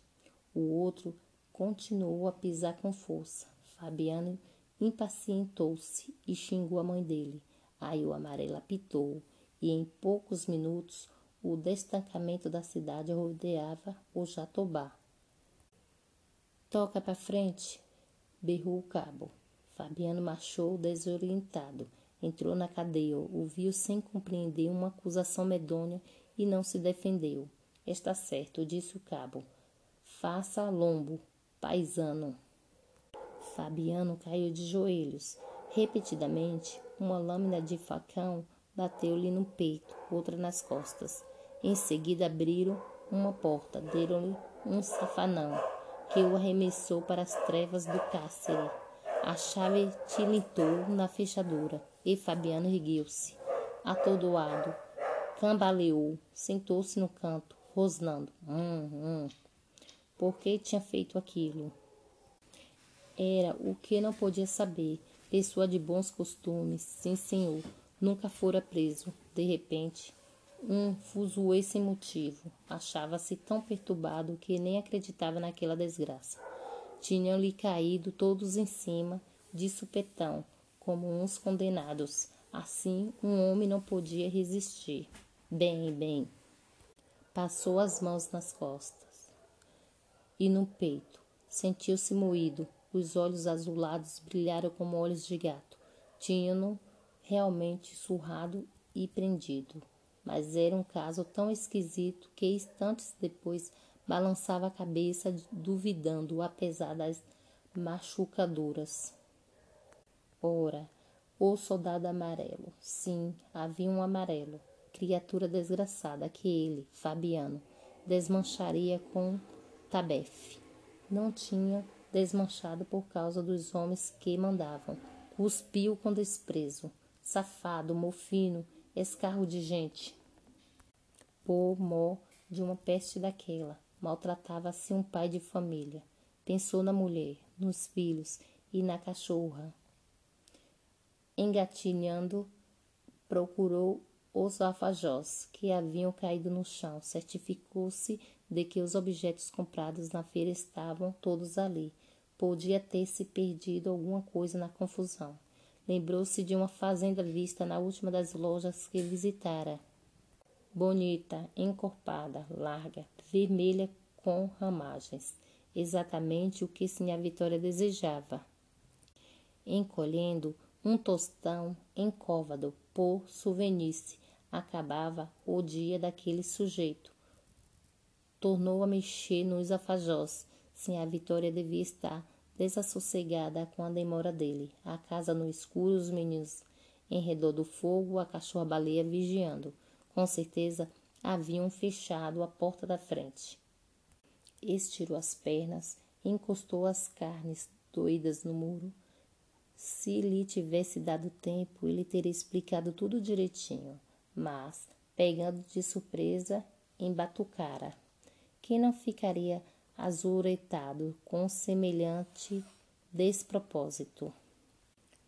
O outro continuou a pisar com força. Fabiano impacientou-se e xingou a mãe dele. Aí o amarelo apitou e em poucos minutos o destacamento da cidade rodeava o Jatobá. Toca para frente, berrou o cabo. Fabiano marchou desorientado. Entrou na cadeia, ouviu sem compreender uma acusação medonha e não se defendeu. Está certo, disse o cabo. Faça lombo, paisano. Fabiano caiu de joelhos. Repetidamente, uma lâmina de facão bateu-lhe no peito, outra nas costas. Em seguida abriram uma porta, deram-lhe um safanão, que o arremessou para as trevas do cárcere. A chave tilintou na fechadura e Fabiano ergueu-se, atordoado, cambaleou, sentou-se no canto, rosnando. Hum, hum por que tinha feito aquilo. Era o que não podia saber. Pessoa de bons costumes, sim, senhor. Nunca fora preso. De repente, um fuzuê sem motivo. Achava-se tão perturbado que nem acreditava naquela desgraça. Tinham-lhe caído todos em cima, de supetão, como uns condenados. Assim, um homem não podia resistir. Bem, bem. Passou as mãos nas costas e no peito. Sentiu-se moído, Os olhos azulados brilharam como olhos de gato. Tinham-no realmente surrado e prendido. Mas era um caso tão esquisito que instantes depois balançava a cabeça, duvidando, apesar das machucaduras. Ora, o soldado amarelo. Sim, havia um amarelo. Criatura desgraçada que ele, Fabiano, desmancharia com tabefe. Não tinha desmanchado por causa dos homens que mandavam. Cuspiu com desprezo. Safado, mofino, escarro de gente. Pomó de uma peste daquela. Maltratava-se um pai de família. Pensou na mulher, nos filhos e na cachorra. Engatinhando, procurou os alfajós que haviam caído no chão. Certificou-se de que os objetos comprados na feira estavam todos ali. Podia ter se perdido alguma coisa na confusão. Lembrou-se de uma fazenda vista na última das lojas que visitara. Bonita, encorpada, larga, vermelha com ramagens. Exatamente o que Sinha Vitória desejava. Encolhendo um tostão encóvado por souvenice, acabava o dia daquele sujeito. Tornou a mexer nos alfajós. Sinha Vitória devia estar desassossegada com a demora dele. A casa no escuro, os meninos em redor do fogo, a cachorra-baleia vigiando. Com certeza haviam fechado a porta da frente. Estirou as pernas, encostou as carnes doidas no muro. Se lhe tivesse dado tempo, ele teria explicado tudo direitinho, mas, pegando de surpresa, embatucara. Quem não ficaria azuretado com semelhante despropósito.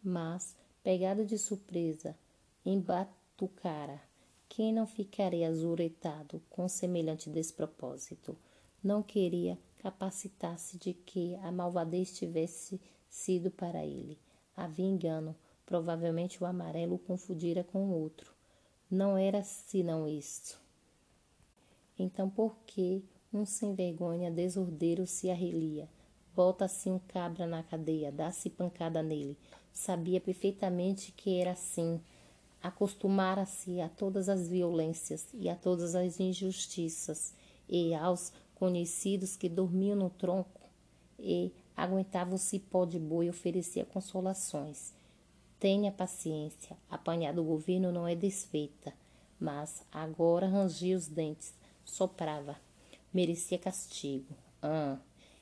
Mas, pegado de surpresa, embatucara. Quem não ficaria azuretado com semelhante despropósito? Não queria capacitar-se de que a malvadez tivesse sido para ele. Havia engano. Provavelmente o amarelo o confundira com o outro. Não era senão isto. Então por que um sem vergonha desordeiro se arrelia. Bota-se um cabra na cadeia, dá-se pancada nele. Sabia perfeitamente que era assim. Acostumara-se a todas as violências e a todas as injustiças, e aos conhecidos que dormiam no tronco e aguentavam o cipó de boi oferecia consolações. Tenha paciência, apanhar do governo não é desfeita. Mas agora rangia os dentes, soprava merecia castigo. Ah,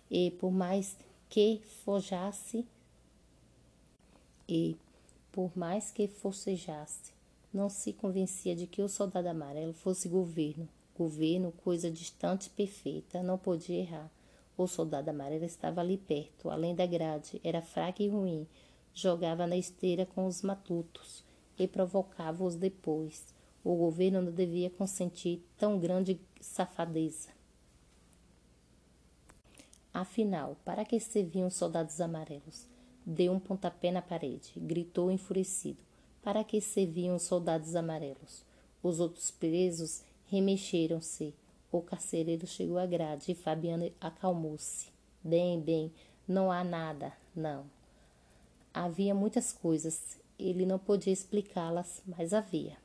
e por mais que forjasse, e por mais que forcejasse, não se convencia de que o soldado amarelo fosse governo. Governo, coisa distante e perfeita, não podia errar. O soldado amarelo estava ali perto, além da grade, era fraco e ruim. Jogava na esteira com os matutos e provocava-os depois. O governo não devia consentir tão grande safadeza. Afinal, para que serviam os soldados amarelos? Deu um pontapé na parede, gritou enfurecido. Para que serviam os soldados amarelos? Os outros presos remexeram-se. O carcereiro chegou à grade e Fabiano acalmou-se. Bem, bem, não há nada, não. Havia muitas coisas, ele não podia explicá-las, mas havia.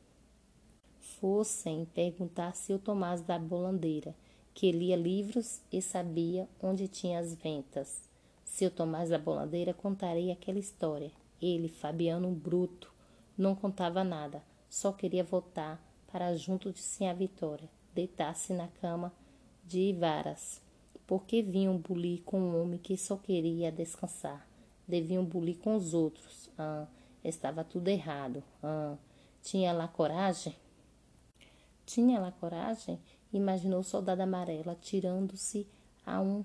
Fossem perguntar se o Tomás da bolandeira que lia livros e sabia onde tinha as ventas. Seu Tomás da Boladeira contaria aquela história. Ele, Fabiano Bruto, não contava nada, só queria voltar para junto de Sinha Vitória, deitar-se na cama de varas. Porque vinham bulir com um homem que só queria descansar. Deviam bulir com os outros. Ah, estava tudo errado. Ah, tinha lá coragem? Tinha lá coragem? Imaginou o soldado amarelo atirando-se a um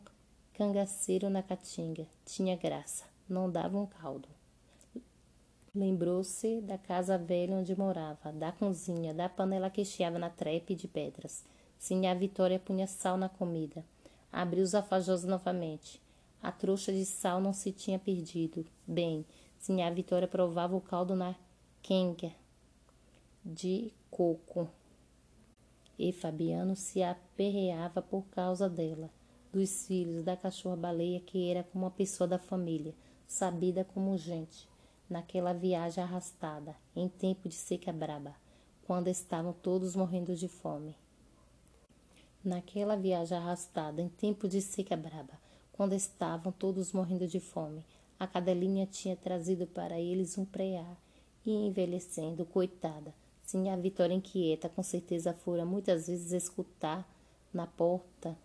cangaceiro na caatinga. Tinha graça, não dava um caldo. Lembrou-se da casa velha onde morava, da cozinha, da panela que chiava na trepe de pedras. Sim, a Vitória punha sal na comida. Abriu os alfajós novamente. A trouxa de sal não se tinha perdido. Bem, sim, a Vitória provava o caldo na quenga de coco e Fabiano se aperreava por causa dela. dos filhos da cachorra-baleia que era como uma pessoa da família, sabida como gente, naquela viagem arrastada, em tempo de seca braba, quando estavam todos morrendo de fome. Naquela viagem arrastada, em tempo de seca braba, quando estavam todos morrendo de fome, a cadelinha tinha trazido para eles um preá, e envelhecendo, coitada, Sim, a Vitória inquieta, com certeza fora muitas vezes escutar na porta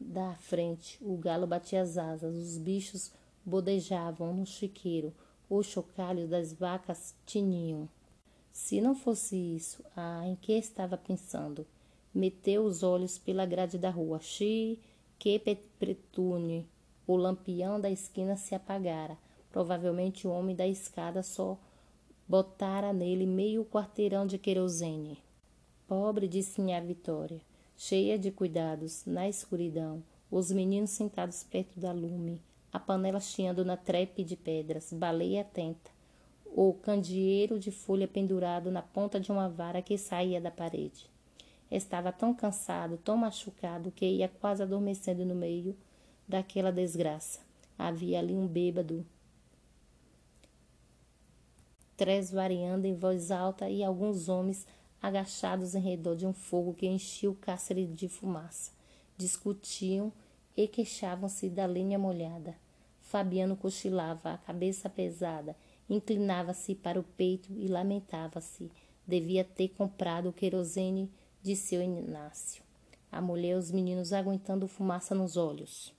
da frente o galo batia as asas, os bichos bodejavam no chiqueiro, os chocalhos das vacas tiniam. Se não fosse isso, ah, em que estava pensando? Meteu os olhos pela grade da rua. Xi, que pretune. O lampião da esquina se apagara. Provavelmente o homem da escada só botara nele meio quarteirão de querosene. Pobre de Sinhá Vitória, cheia de cuidados, na escuridão, os meninos sentados perto da lume, a panela chiando na trepe de pedras, baleia atenta, o candeeiro de folha pendurado na ponta de uma vara que saía da parede. Estava tão cansado, tão machucado, que ia quase adormecendo no meio daquela desgraça. Havia ali um bêbado variando em voz alta e alguns homens agachados em redor de um fogo que enchia o cárcere de fumaça. Discutiam e queixavam-se da lenha molhada. Fabiano cochilava, a cabeça pesada, inclinava-se para o peito e lamentava-se. Devia ter comprado o querosene de seu Inácio. A mulher e os meninos aguentando fumaça nos olhos.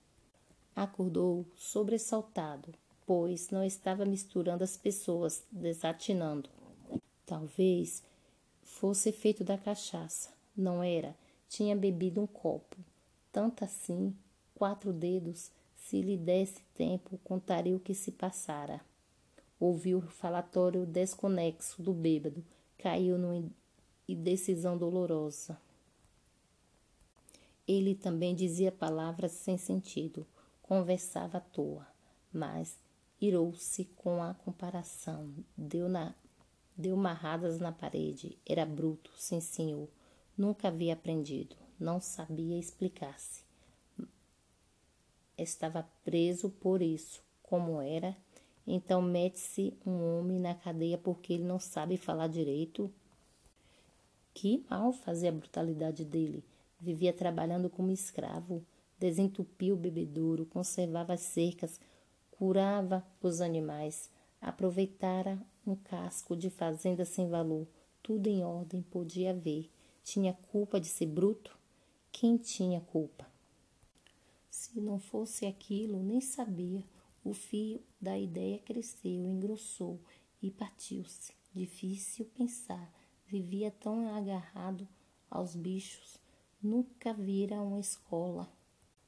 Acordou sobressaltado pois não estava misturando as pessoas, desatinando. Talvez fosse efeito da cachaça. Não era. Tinha bebido um copo. Tanto assim, quatro dedos, se lhe desse tempo, contaria o que se passara. Ouviu o falatório desconexo do bêbado. Caiu numa indecisão dolorosa. Ele também dizia palavras sem sentido, conversava à toa, mas irou-se com a comparação, deu, na, deu marradas na parede. Era bruto, sim senhor. Nunca havia aprendido, não sabia explicar-se. Estava preso por isso, como era. Então mete-se um homem na cadeia porque ele não sabe falar direito. Que mal fazia a brutalidade dele. Vivia trabalhando como escravo, desentupia o bebedouro, conservava as cercas, curava os animais, aproveitara um casco de fazenda sem valor, tudo em ordem, podia ver. Tinha culpa de ser bruto? Quem tinha culpa? Se não fosse aquilo, nem sabia. O fio da ideia cresceu, engrossou e partiu-se. Difícil pensar. Vivia tão agarrado aos bichos. Nunca vira uma escola.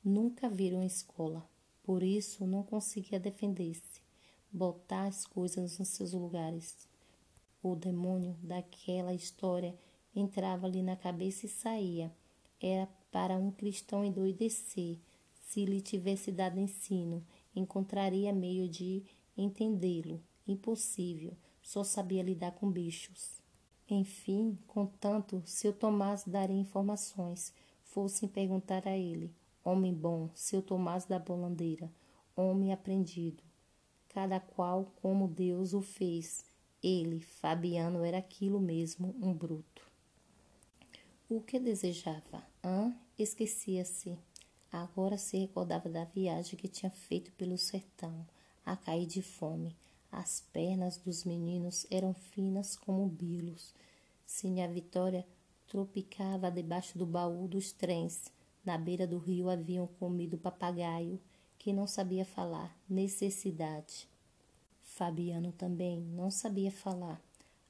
Nunca vira uma escola. Por isso não conseguia defender-se, botar as coisas nos seus lugares. O demônio daquela história entrava-lhe na cabeça e saía. Era para um cristão endoidecer. Se lhe tivesse dado ensino, encontraria meio de entendê-lo. Impossível, só sabia lidar com bichos. Enfim, contanto, seu Tomás daria informações, fossem perguntar a ele. Homem bom, seu Tomás da Bolandeira, homem aprendido, cada qual como Deus o fez. Ele, Fabiano, era aquilo mesmo, um bruto. O que desejava? Hã? Esquecia-se. Agora se recordava da viagem que tinha feito pelo sertão, a cair de fome. As pernas dos meninos eram finas como bilos. Sinha Vitória tropicava debaixo do baú dos trens na beira do rio haviam comido papagaio que não sabia falar, necessidade. Fabiano também não sabia falar.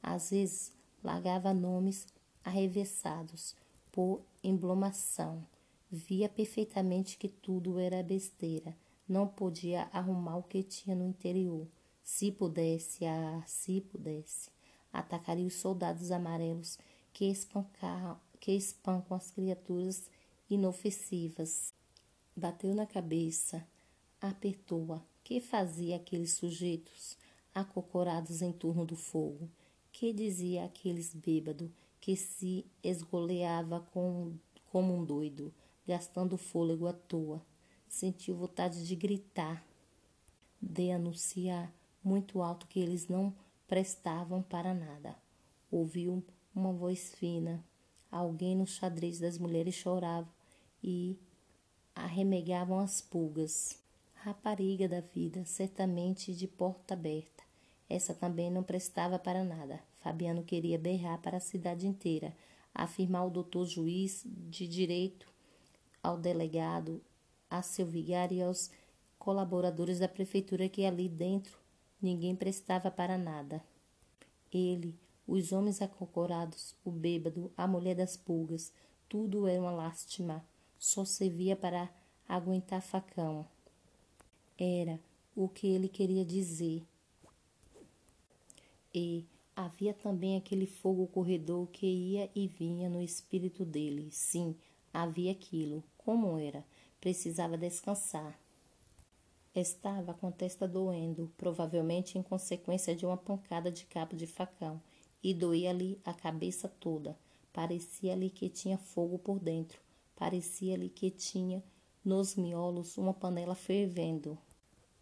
Às vezes largava nomes arrevessados por emblomação. Via perfeitamente que tudo era besteira. Não podia arrumar o que tinha no interior. Se pudesse, ah, se pudesse, atacaria os soldados amarelos que, espancar, que espancam as criaturas inofensivas. Bateu na cabeça, apertou-a. Que fazia aqueles sujeitos acocorados em torno do fogo? Que dizia aqueles bêbados que se esgoleava com, como um doido, gastando fôlego à toa? sentiu vontade de gritar, de anunciar muito alto que eles não prestavam para nada. Ouviu uma voz fina. Alguém no xadrez das mulheres chorava e arremegavam as pulgas. Rapariga da vida, certamente de porta aberta. Essa também não prestava para nada. Fabiano queria berrar para a cidade inteira, afirmar ao doutor juiz de direito, ao delegado, a seu vigário e aos colaboradores da prefeitura que ali dentro ninguém prestava para nada. Ele, os homens acocorados, o bêbado, a mulher das pulgas, tudo era uma lástima, só servia para aguentar facão. Era o que ele queria dizer. E havia também aquele fogo corredor que ia e vinha no espírito dele. Sim, havia aquilo. Como era? Precisava descansar. Estava com a testa doendo, provavelmente em consequência de uma pancada de cabo de facão, e doía-lhe a cabeça toda. Parecia-lhe que tinha fogo por dentro. Parecia-lhe que tinha nos miolos uma panela fervendo.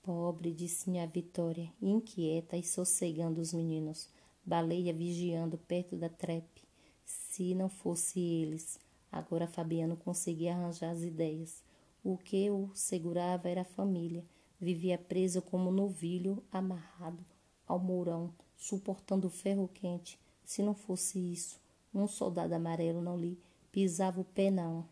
Pobre, disse a Vitória, inquieta e sossegando os meninos. Baleia vigiando perto da trepe. Se não fosse eles. Agora Fabiano conseguia arranjar as ideias. O que o segurava era a família Vivia preso como novilho amarrado ao mourão, suportando o ferro quente. Se não fosse isso, um soldado amarelo não lhe pisava o pé, não.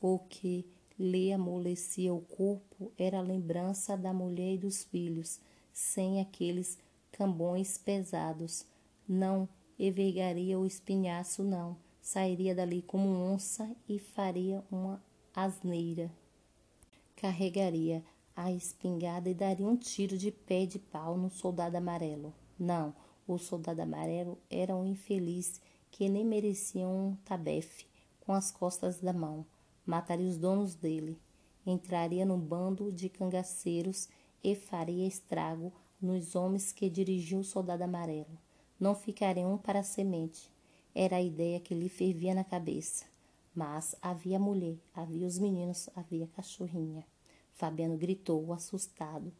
O que lhe amolecia o corpo era a lembrança da mulher e dos filhos, sem aqueles cambões pesados. Não envergaria o espinhaço, não. Sairia dali como onça e faria uma asneira. Carregaria a espingarda e daria um tiro de pé de pau no soldado amarelo. Não, o soldado amarelo era um infeliz que nem merecia um tabefe com as costas da mão. Mataria os donos dele, entraria no bando de cangaceiros e faria estrago nos homens que dirigiam o soldado amarelo. Não ficaria um para a semente. Era a ideia que lhe fervia na cabeça. Mas havia mulher, havia os meninos, havia cachorrinha. Fabiano gritou, assustado.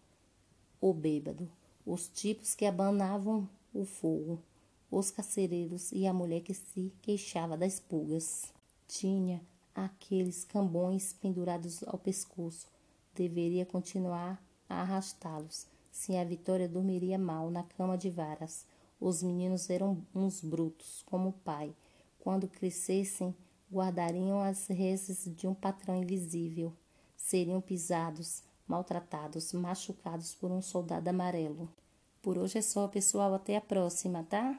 O bêbado, os tipos que abanavam o fogo, os carcereiros e a mulher que se queixava das pulgas. Tinha aqueles cambões pendurados ao pescoço. Deveria continuar a arrastá-los. Sim, a Vitória dormiria mal na cama de varas. Os meninos eram uns brutos, como o pai. Quando crescessem, guardariam as reses de um patrão invisível seriam pisados, maltratados, machucados por um soldado amarelo. Por hoje é só, pessoal. Até a próxima, tá?